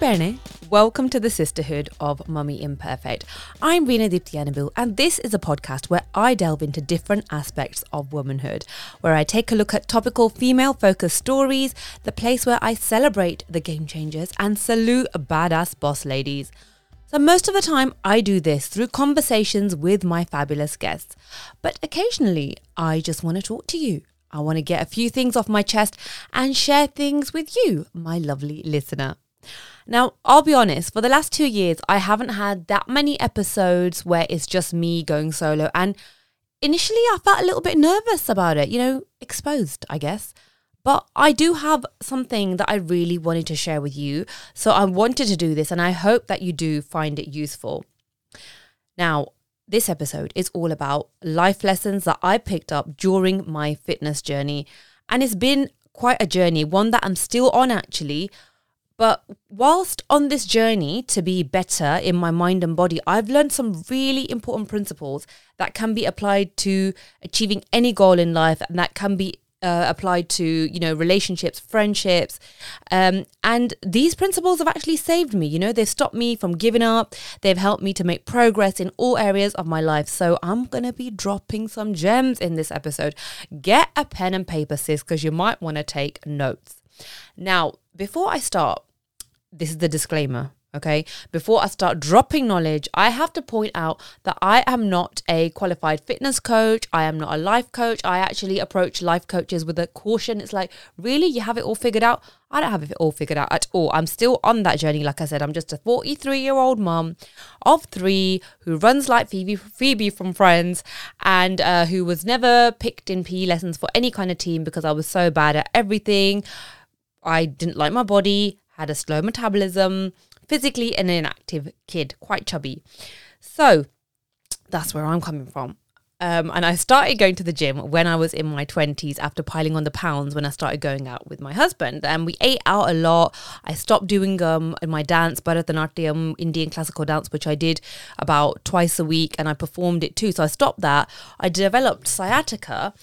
Hey welcome to the Sisterhood of Mummy Imperfect. I'm Rena Diptianabil, and this is a podcast where I delve into different aspects of womanhood, where I take a look at topical female focused stories, the place where I celebrate the game changers and salute badass boss ladies. So, most of the time, I do this through conversations with my fabulous guests, but occasionally, I just want to talk to you. I want to get a few things off my chest and share things with you, my lovely listener. Now, I'll be honest, for the last two years, I haven't had that many episodes where it's just me going solo. And initially, I felt a little bit nervous about it, you know, exposed, I guess. But I do have something that I really wanted to share with you. So I wanted to do this, and I hope that you do find it useful. Now, this episode is all about life lessons that I picked up during my fitness journey. And it's been quite a journey, one that I'm still on actually. But whilst on this journey to be better in my mind and body, I've learned some really important principles that can be applied to achieving any goal in life and that can be uh, applied to you know relationships friendships. Um, and these principles have actually saved me you know they've stopped me from giving up. They've helped me to make progress in all areas of my life. So i'm gonna be dropping some gems in this episode. Get a pen and paper sis because you might want to take notes now before i start this is the disclaimer Okay. Before I start dropping knowledge, I have to point out that I am not a qualified fitness coach. I am not a life coach. I actually approach life coaches with a caution. It's like, really? You have it all figured out? I don't have it all figured out at all. I'm still on that journey. Like I said, I'm just a 43 year old mom of three who runs like Phoebe, Phoebe from Friends and uh, who was never picked in PE lessons for any kind of team because I was so bad at everything. I didn't like my body, had a slow metabolism, physically an inactive kid, quite chubby. So that's where I'm coming from. Um, and I started going to the gym when I was in my 20s after piling on the pounds when I started going out with my husband. And we ate out a lot. I stopped doing um, my dance, Bharatanatyam, Indian classical dance, which I did about twice a week and I performed it too. So I stopped that. I developed sciatica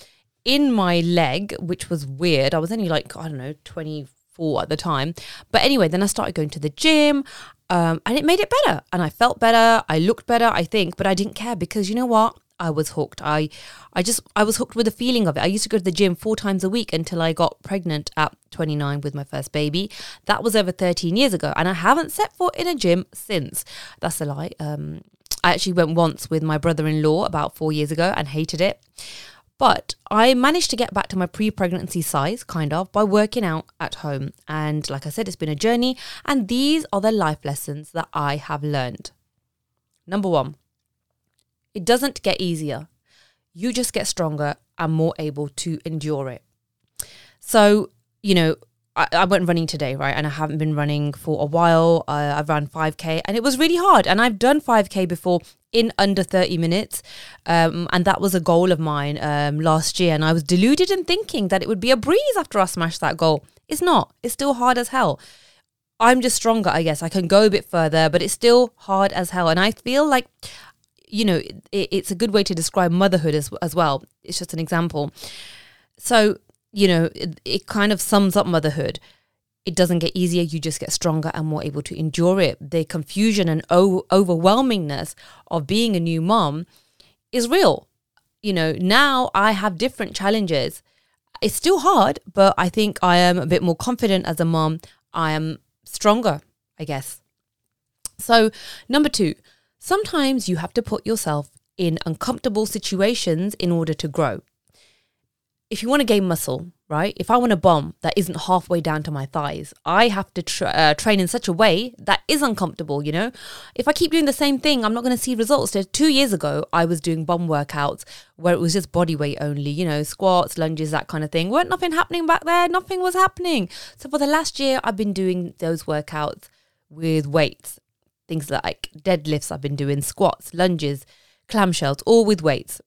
in my leg, which was weird. I was only like, I don't know, 24 at the time. But anyway, then I started going to the gym um, and it made it better. And I felt better. I looked better, I think, but I didn't care because you know what? I was hooked. I I just I was hooked with the feeling of it. I used to go to the gym four times a week until I got pregnant at 29 with my first baby. That was over 13 years ago and I haven't set foot in a gym since. That's a lie. Um I actually went once with my brother-in-law about 4 years ago and hated it. But I managed to get back to my pre pregnancy size, kind of, by working out at home. And like I said, it's been a journey. And these are the life lessons that I have learned. Number one, it doesn't get easier. You just get stronger and more able to endure it. So, you know, I, I, went running today, right? And I haven't been running for a while. Uh, I ran 5K and it was really hard. And I've done 5K before in under 30 minutes. Um, and that was a goal of mine um, last year. And I was deluded in thinking that it would be a breeze after I smashed that goal. It's not, it's still hard as hell. I'm just stronger, I guess. I can go a bit further, but it's still hard as hell. And I feel like, you know, it, it's a good way to describe motherhood as, as well. It's just an example. So you know, it, it kind of sums up motherhood. It doesn't get easier, you just get stronger and more able to endure it. The confusion and o- overwhelmingness of being a new mom is real. You know, now I have different challenges. It's still hard, but I think I am a bit more confident as a mom. I am stronger, I guess. So, number two, sometimes you have to put yourself in uncomfortable situations in order to grow if you want to gain muscle, right? If I want a bomb that isn't halfway down to my thighs, I have to tra- uh, train in such a way that is uncomfortable, you know? If I keep doing the same thing, I'm not going to see results. So two years ago, I was doing bomb workouts where it was just body weight only, you know, squats, lunges, that kind of thing. Weren't nothing happening back there. Nothing was happening. So for the last year, I've been doing those workouts with weights, things like deadlifts, I've been doing squats, lunges, clamshells, all with weights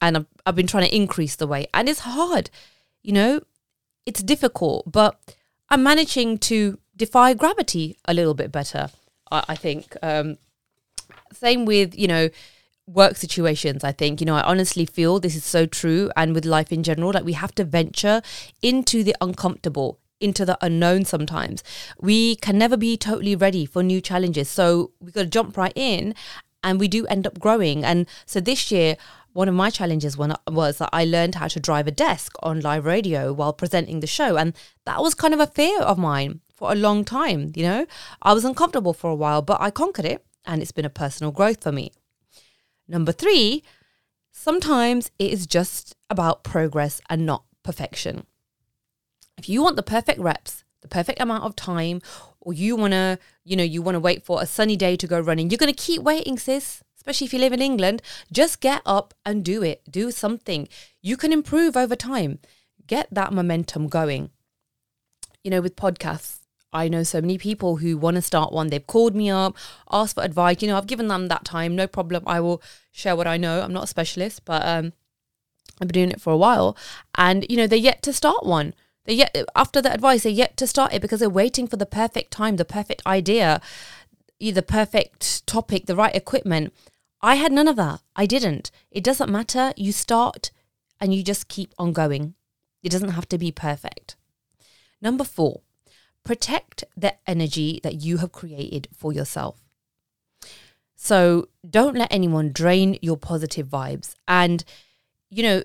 and I've, I've been trying to increase the weight and it's hard you know it's difficult but i'm managing to defy gravity a little bit better i, I think um, same with you know work situations i think you know i honestly feel this is so true and with life in general that we have to venture into the uncomfortable into the unknown sometimes. We can never be totally ready for new challenges. So we've got to jump right in and we do end up growing. And so this year, one of my challenges was that I learned how to drive a desk on live radio while presenting the show. And that was kind of a fear of mine for a long time. You know, I was uncomfortable for a while, but I conquered it and it's been a personal growth for me. Number three, sometimes it is just about progress and not perfection. If you want the perfect reps, the perfect amount of time, or you want to, you know, you want to wait for a sunny day to go running, you're going to keep waiting, sis. Especially if you live in England, just get up and do it. Do something. You can improve over time. Get that momentum going. You know, with podcasts, I know so many people who want to start one. They've called me up, asked for advice. You know, I've given them that time. No problem. I will share what I know. I'm not a specialist, but um, I've been doing it for a while. And, you know, they're yet to start one. They yet after the advice, they're yet to start it because they're waiting for the perfect time, the perfect idea, the perfect topic, the right equipment. I had none of that. I didn't. It doesn't matter. You start and you just keep on going. It doesn't have to be perfect. Number four, protect the energy that you have created for yourself. So don't let anyone drain your positive vibes. And, you know,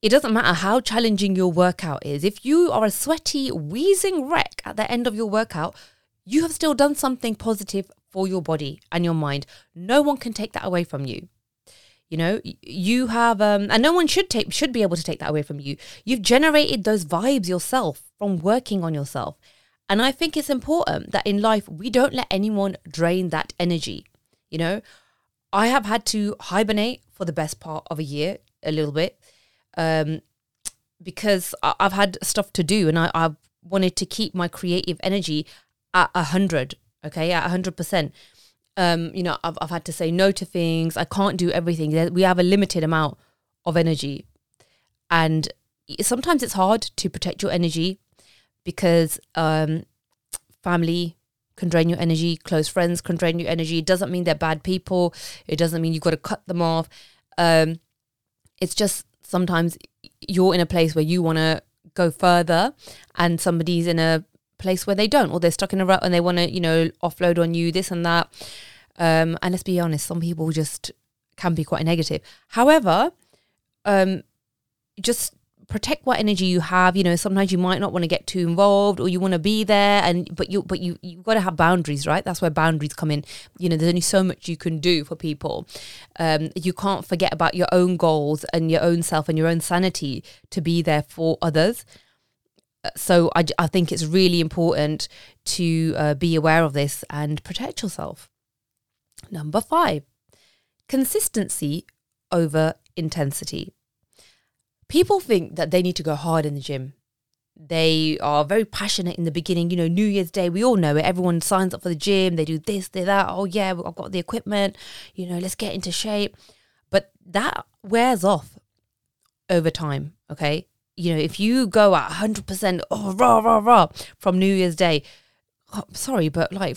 it doesn't matter how challenging your workout is. If you are a sweaty, wheezing wreck at the end of your workout, you have still done something positive for your body and your mind. No one can take that away from you. You know, you have, um, and no one should take should be able to take that away from you. You've generated those vibes yourself from working on yourself, and I think it's important that in life we don't let anyone drain that energy. You know, I have had to hibernate for the best part of a year, a little bit um, because I- have had stuff to do and I, I wanted to keep my creative energy at a hundred. Okay, hundred percent. Um, you know, I've I've had to say no to things. I can't do everything. We have a limited amount of energy, and sometimes it's hard to protect your energy because um, family can drain your energy, close friends can drain your energy. It doesn't mean they're bad people. It doesn't mean you've got to cut them off. Um, it's just sometimes you're in a place where you want to go further and somebody's in a place where they don't or they're stuck in a rut and they want to you know offload on you this and that. Um, and let's be honest some people just can be quite negative. However um, just protect what energy you have. You know sometimes you might not want to get too involved or you want to be there and but you but you you've got to have boundaries right? That's where boundaries come in. You know there's only so much you can do for people. Um, you can't forget about your own goals and your own self and your own sanity to be there for others so I, I think it's really important to uh, be aware of this and protect yourself number five consistency over intensity people think that they need to go hard in the gym. They are very passionate in the beginning. You know, New Year's Day, we all know it. Everyone signs up for the gym. They do this, they that. Oh, yeah, I've got the equipment. You know, let's get into shape. But that wears off over time. Okay. You know, if you go at 100%, oh, rah, rah, rah, from New Year's Day, oh, sorry, but like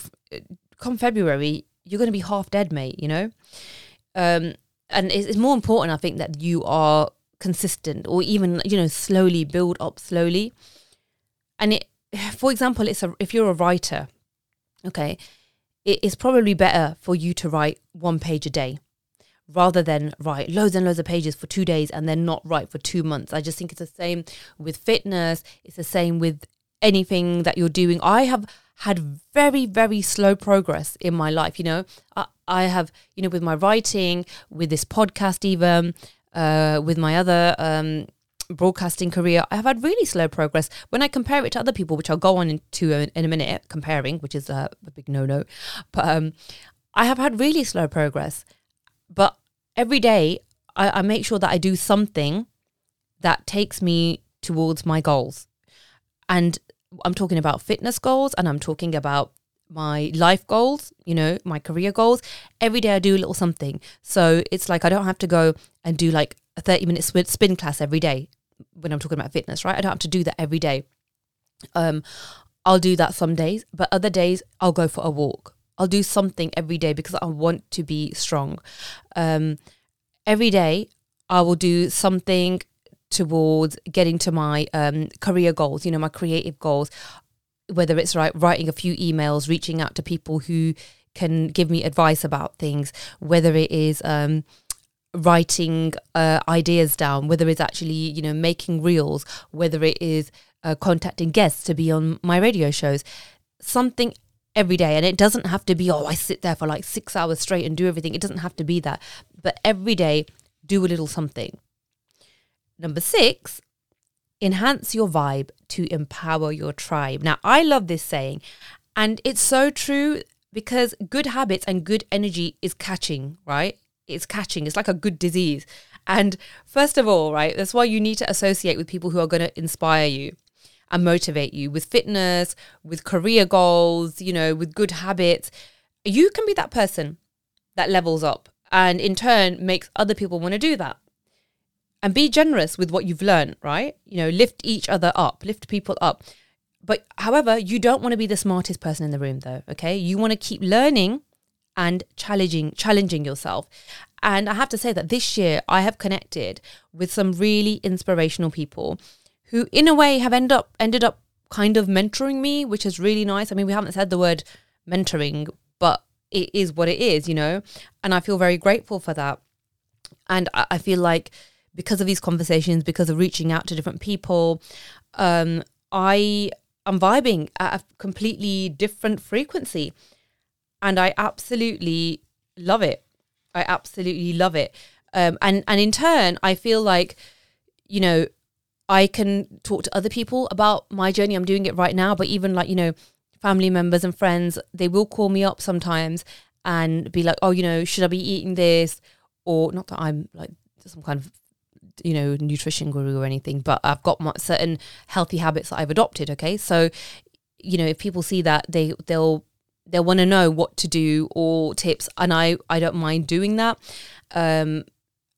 come February, you're going to be half dead, mate, you know? Um, and it's, it's more important, I think, that you are consistent or even you know slowly build up slowly and it for example it's a if you're a writer okay it is probably better for you to write one page a day rather than write loads and loads of pages for two days and then not write for two months i just think it's the same with fitness it's the same with anything that you're doing i have had very very slow progress in my life you know I, I have you know with my writing with this podcast even uh, with my other um, broadcasting career, I have had really slow progress. When I compare it to other people, which I'll go on into in, in a minute, comparing, which is a, a big no no, but um, I have had really slow progress. But every day, I, I make sure that I do something that takes me towards my goals. And I'm talking about fitness goals and I'm talking about my life goals, you know, my career goals. Every day I do a little something. So it's like I don't have to go and do like a 30 minute spin class every day when I'm talking about fitness, right? I don't have to do that every day. Um, I'll do that some days, but other days I'll go for a walk. I'll do something every day because I want to be strong. Um, every day I will do something towards getting to my um, career goals, you know, my creative goals. whether it's right writing a few emails, reaching out to people who can give me advice about things, whether it is um, writing uh, ideas down, whether it's actually you know making reels, whether it is uh, contacting guests to be on my radio shows, something every day. And it doesn't have to be oh I sit there for like six hours straight and do everything. It doesn't have to be that, but every day do a little something. Number six, enhance your vibe to empower your tribe. Now, I love this saying, and it's so true because good habits and good energy is catching, right? It's catching. It's like a good disease. And first of all, right, that's why you need to associate with people who are going to inspire you and motivate you with fitness, with career goals, you know, with good habits. You can be that person that levels up and in turn makes other people want to do that. And be generous with what you've learned, right? You know, lift each other up, lift people up. But however, you don't want to be the smartest person in the room though, okay? You want to keep learning and challenging challenging yourself. And I have to say that this year I have connected with some really inspirational people who in a way have end up ended up kind of mentoring me, which is really nice. I mean, we haven't said the word mentoring, but it is what it is, you know? And I feel very grateful for that. And I, I feel like because of these conversations, because of reaching out to different people, um, I am vibing at a completely different frequency. And I absolutely love it. I absolutely love it. Um, and and in turn, I feel like, you know, I can talk to other people about my journey. I'm doing it right now, but even like, you know, family members and friends, they will call me up sometimes and be like, oh, you know, should I be eating this? Or not that I'm like some kind of, you know, nutrition guru or anything, but I've got my certain healthy habits that I've adopted. Okay. So, you know, if people see that, they, they'll, they'll want to know what to do or tips. And I, I don't mind doing that. Um,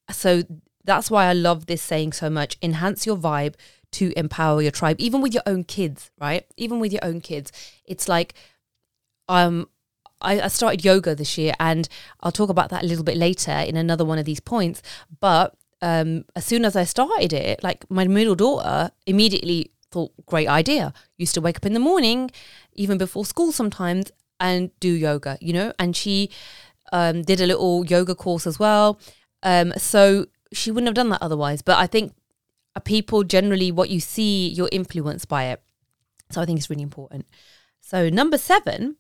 so that's why I love this saying so much. Enhance your vibe to empower your tribe, even with your own kids, right? Even with your own kids. It's like, um, I, I started yoga this year, and I'll talk about that a little bit later in another one of these points. But um, as soon as I started it, like my middle daughter immediately thought, great idea. Used to wake up in the morning, even before school sometimes, and do yoga, you know, and she um, did a little yoga course as well. Um, so she wouldn't have done that otherwise. But I think uh, people generally, what you see, you're influenced by it. So I think it's really important. So, number seven,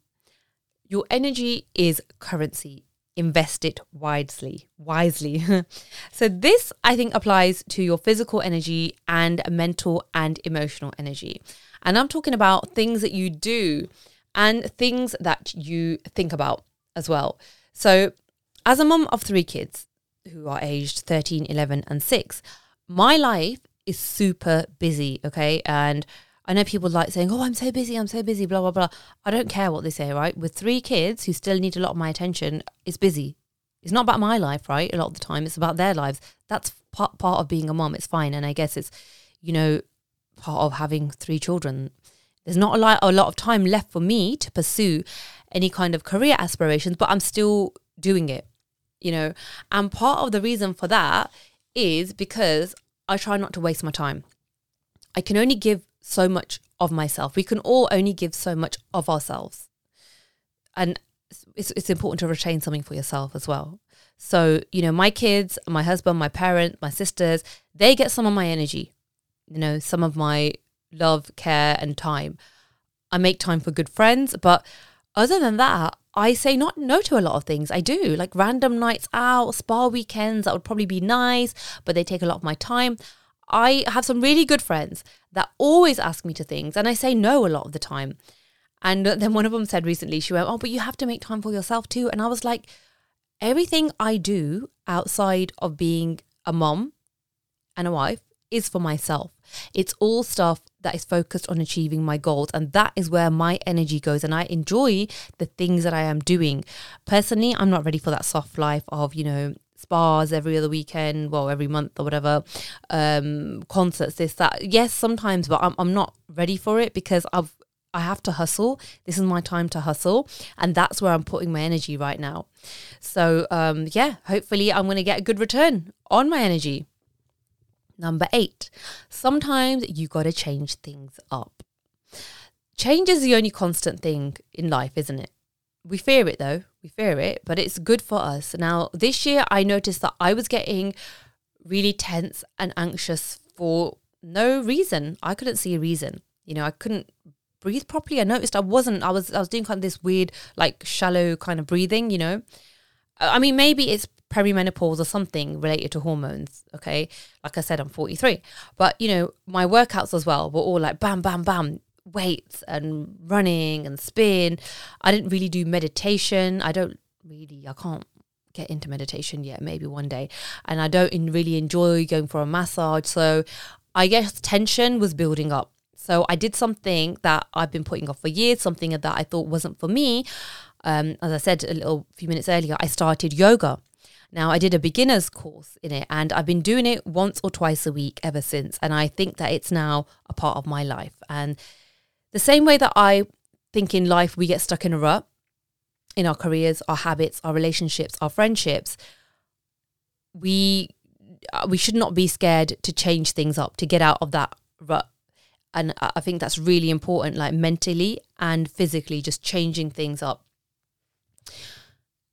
your energy is currency. Invest it wisely. Wisely. so this, I think, applies to your physical energy and mental and emotional energy. And I'm talking about things that you do and things that you think about as well. So, as a mum of three kids, who are aged 13, 11, and 6, my life is super busy, okay? And I know people like saying, Oh, I'm so busy, I'm so busy, blah, blah, blah. I don't care what they say, right? With three kids who still need a lot of my attention, it's busy. It's not about my life, right? A lot of the time, it's about their lives. That's part, part of being a mom. It's fine. And I guess it's, you know, part of having three children. There's not a lot, a lot of time left for me to pursue any kind of career aspirations, but I'm still doing it you know. And part of the reason for that is because I try not to waste my time. I can only give so much of myself. We can all only give so much of ourselves. And it's, it's important to retain something for yourself as well. So, you know, my kids, my husband, my parents, my sisters, they get some of my energy, you know, some of my love, care, and time. I make time for good friends, but other than that, I say not no to a lot of things. I do like random nights out, spa weekends that would probably be nice, but they take a lot of my time. I have some really good friends that always ask me to things, and I say no a lot of the time. And then one of them said recently, she went, Oh, but you have to make time for yourself too. And I was like, Everything I do outside of being a mom and a wife is for myself. It's all stuff that is focused on achieving my goals. And that is where my energy goes. And I enjoy the things that I am doing. Personally, I'm not ready for that soft life of, you know, spas every other weekend, well, every month or whatever, um, concerts, this, that. Yes, sometimes, but I'm, I'm not ready for it because I've I have to hustle. This is my time to hustle. And that's where I'm putting my energy right now. So, um, yeah, hopefully I'm going to get a good return on my energy. Number eight, sometimes you got to change things up. change is the only constant thing in life, isn't it? We fear it though. We fear it, but it's good for us. Now, this year I noticed that I was getting really tense and anxious for no reason. I couldn't see a reason. You know, I couldn't breathe properly. I noticed I wasn't. I was I was doing kind of this weird, like shallow kind of breathing. You know, I mean maybe it's perimenopause or something related to hormones. Okay, like I said, I'm 43, but you know my workouts as well were all like bam, bam, bam, weights and running and spin. I didn't really do meditation. I don't really. I can't get into meditation yet. Maybe one day, and I don't really enjoy going for a massage. So I guess tension was building up so I did something that I've been putting off for years, something that I thought wasn't for me. Um, as I said a little few minutes earlier, I started yoga. Now, I did a beginner's course in it and I've been doing it once or twice a week ever since. And I think that it's now a part of my life. And the same way that I think in life we get stuck in a rut in our careers, our habits, our relationships, our friendships, we uh, we should not be scared to change things up, to get out of that rut and I think that's really important, like mentally and physically, just changing things up.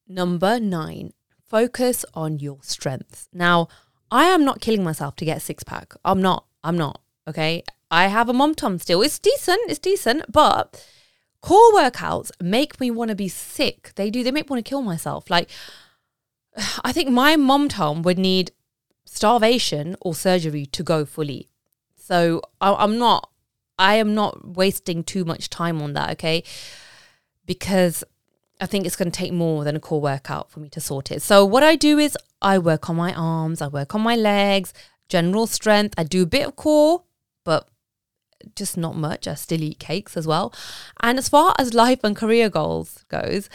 Number nine, focus on your strengths. Now, I am not killing myself to get a six pack. I'm not. I'm not. Okay. I have a mom tom still. It's decent. It's decent. But core workouts make me want to be sick. They do. They make me want to kill myself. Like, I think my mom tom would need starvation or surgery to go fully. So I, I'm not I am not wasting too much time on that, okay? Because I think it's going to take more than a core workout for me to sort it. So what I do is I work on my arms, I work on my legs, general strength. I do a bit of core, but just not much. I still eat cakes as well. And as far as life and career goals goes,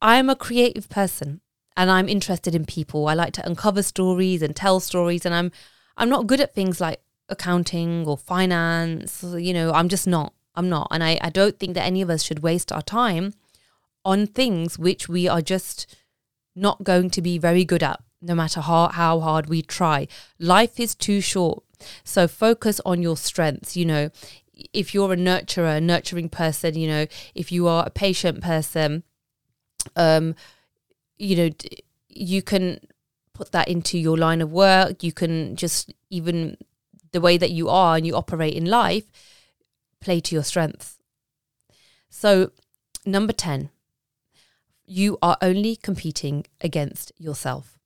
I'm a creative person and I'm interested in people. I like to uncover stories and tell stories and I'm I'm not good at things like accounting or finance. You know, I'm just not. I'm not. And I, I don't think that any of us should waste our time on things which we are just not going to be very good at, no matter how, how hard we try. Life is too short. So focus on your strengths. You know, if you're a nurturer, a nurturing person, you know, if you are a patient person, um, you know, you can put that into your line of work. You can just even the way that you are and you operate in life, play to your strengths. So, number 10, you are only competing against yourself.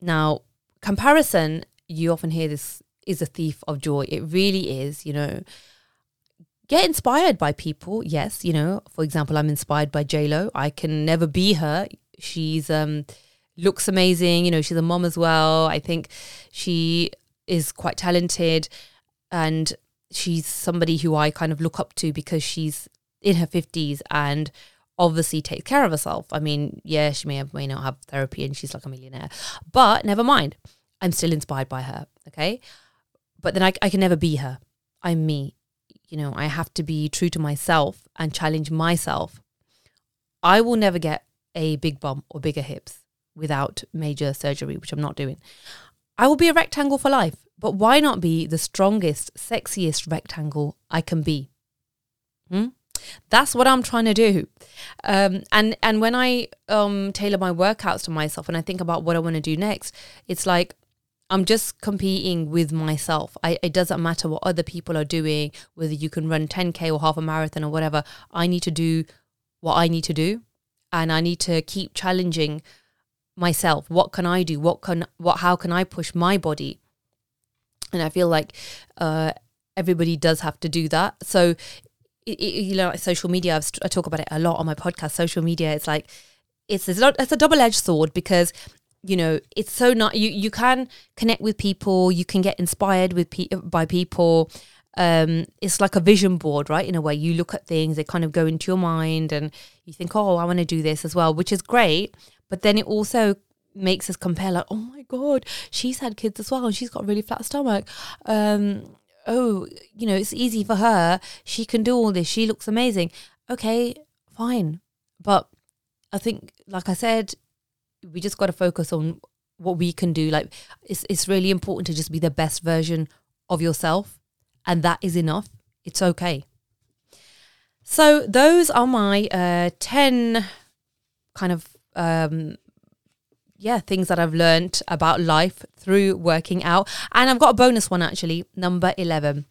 Now, comparison, you often hear this is a thief of joy. It really is, you know. Get inspired by people. Yes, you know, for example, I'm inspired by JLo. I can never be her. She's um looks amazing, you know, she's a mom as well. I think she is quite talented and she's somebody who I kind of look up to because she's in her 50s and obviously takes care of herself. I mean, yeah, she may have may not have therapy and she's like a millionaire. But never mind. I'm still inspired by her. Okay. But then I, I can never be her. I'm me. You know, I have to be true to myself and challenge myself. I will never get a big bum or bigger hips without major surgery, which I'm not doing. I will be a rectangle for life, but why not be the strongest, sexiest rectangle I can be? Hmm? That's what I'm trying to do. Um, and and when I um, tailor my workouts to myself and I think about what I want to do next, it's like I'm just competing with myself. I, it doesn't matter what other people are doing, whether you can run 10K or half a marathon or whatever. I need to do what I need to do. And I need to keep challenging myself what can i do what can what how can i push my body and i feel like uh, everybody does have to do that so you know social media I've, i talk about it a lot on my podcast social media it's like it's it's a double-edged sword because you know it's so not you you can connect with people you can get inspired with pe- by people um, it's like a vision board, right? In a way, you look at things, they kind of go into your mind, and you think, "Oh, I want to do this as well," which is great. But then it also makes us compare, like, oh my God, she's had kids as well and she's got a really flat stomach. Um, oh, you know, it's easy for her. She can do all this. She looks amazing. Okay, fine. But I think, like I said, we just got to focus on what we can do. Like, it's, it's really important to just be the best version of yourself. And that is enough. It's okay. So those are my uh, 10 kind of um, yeah, things that I've learned about life through working out. And I've got a bonus one actually, number 11,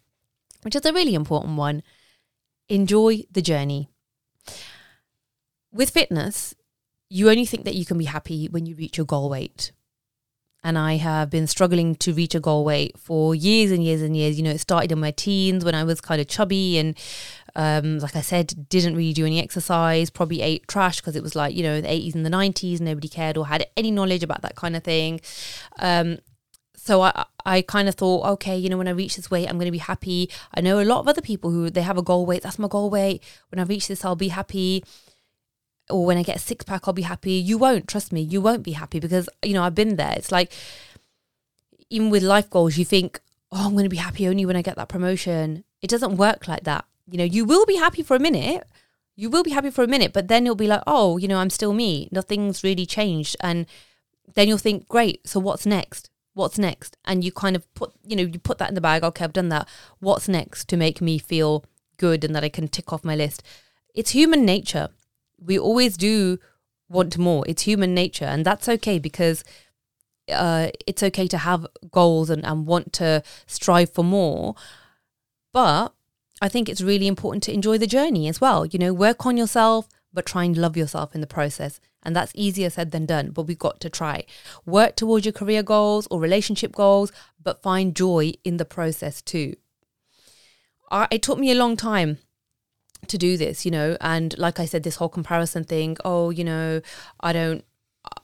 which is a really important one. Enjoy the journey. With fitness, you only think that you can be happy when you reach your goal weight. And I have been struggling to reach a goal weight for years and years and years. You know, it started in my teens when I was kind of chubby and um, like I said, didn't really do any exercise, probably ate trash because it was like, you know, the 80s and the 90s, nobody cared or had any knowledge about that kind of thing. Um, so I, I kind of thought, okay, you know, when I reach this weight, I'm going to be happy. I know a lot of other people who they have a goal weight. That's my goal weight. When I reach this, I'll be happy. Or when I get a six pack, I'll be happy. You won't, trust me, you won't be happy because, you know, I've been there. It's like, even with life goals, you think, oh, I'm going to be happy only when I get that promotion. It doesn't work like that you know, you will be happy for a minute. You will be happy for a minute, but then you'll be like, oh, you know, I'm still me. Nothing's really changed. And then you'll think, great, so what's next? What's next? And you kind of put, you know, you put that in the bag. Okay, I've done that. What's next to make me feel good and that I can tick off my list? It's human nature. We always do want more. It's human nature. And that's okay because uh, it's okay to have goals and, and want to strive for more. But I think it's really important to enjoy the journey as well. You know, work on yourself, but try and love yourself in the process. And that's easier said than done, but we've got to try. Work towards your career goals or relationship goals, but find joy in the process too. I, it took me a long time to do this, you know, and like I said, this whole comparison thing, oh, you know, I don't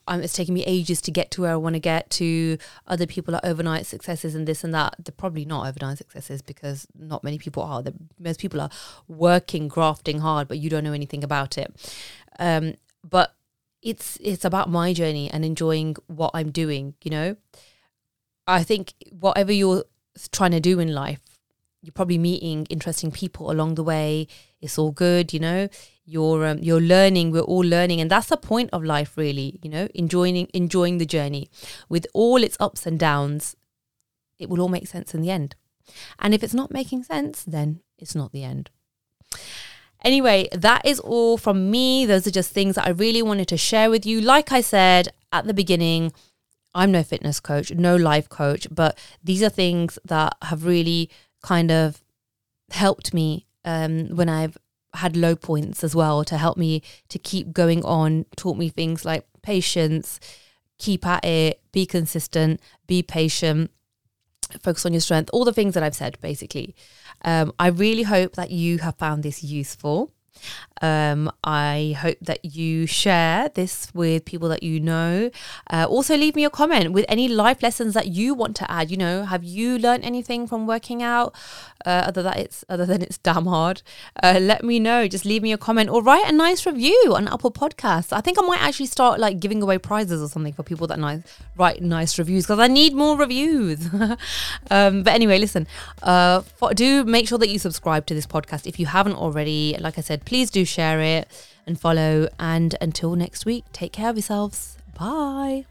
um, it's taking me ages to get to where I want to get to. Other people are overnight successes and this and that. They're probably not overnight successes because not many people are. They're, most people are working, grafting hard, but you don't know anything about it. Um, but it's it's about my journey and enjoying what I'm doing. You know, I think whatever you're trying to do in life, you're probably meeting interesting people along the way. It's all good, you know. You're um, you're learning we're all learning and that's the point of life really you know enjoying enjoying the journey. With all its ups and downs it will all make sense in the end. And if it's not making sense then it's not the end. Anyway that is all from me. Those are just things that i really wanted to share with you. Like i said at the beginning i'm no fitness coach no life coach but these are things that have really kind of helped me um, when I've had low points as well to help me to keep going on, taught me things like patience, keep at it, be consistent, be patient, focus on your strength, all the things that I've said basically. Um, I really hope that you have found this useful. Um, I hope that you share this with people that you know. Uh, also, leave me a comment with any life lessons that you want to add. You know, have you learned anything from working out? Uh, other that it's other than it's damn hard. Uh, let me know. Just leave me a comment or write a nice review on Apple Podcasts. I think I might actually start like giving away prizes or something for people that nice write nice reviews because I need more reviews. um, but anyway, listen. Uh, for, do make sure that you subscribe to this podcast if you haven't already. Like I said, please do share it and follow. And until next week, take care of yourselves. Bye.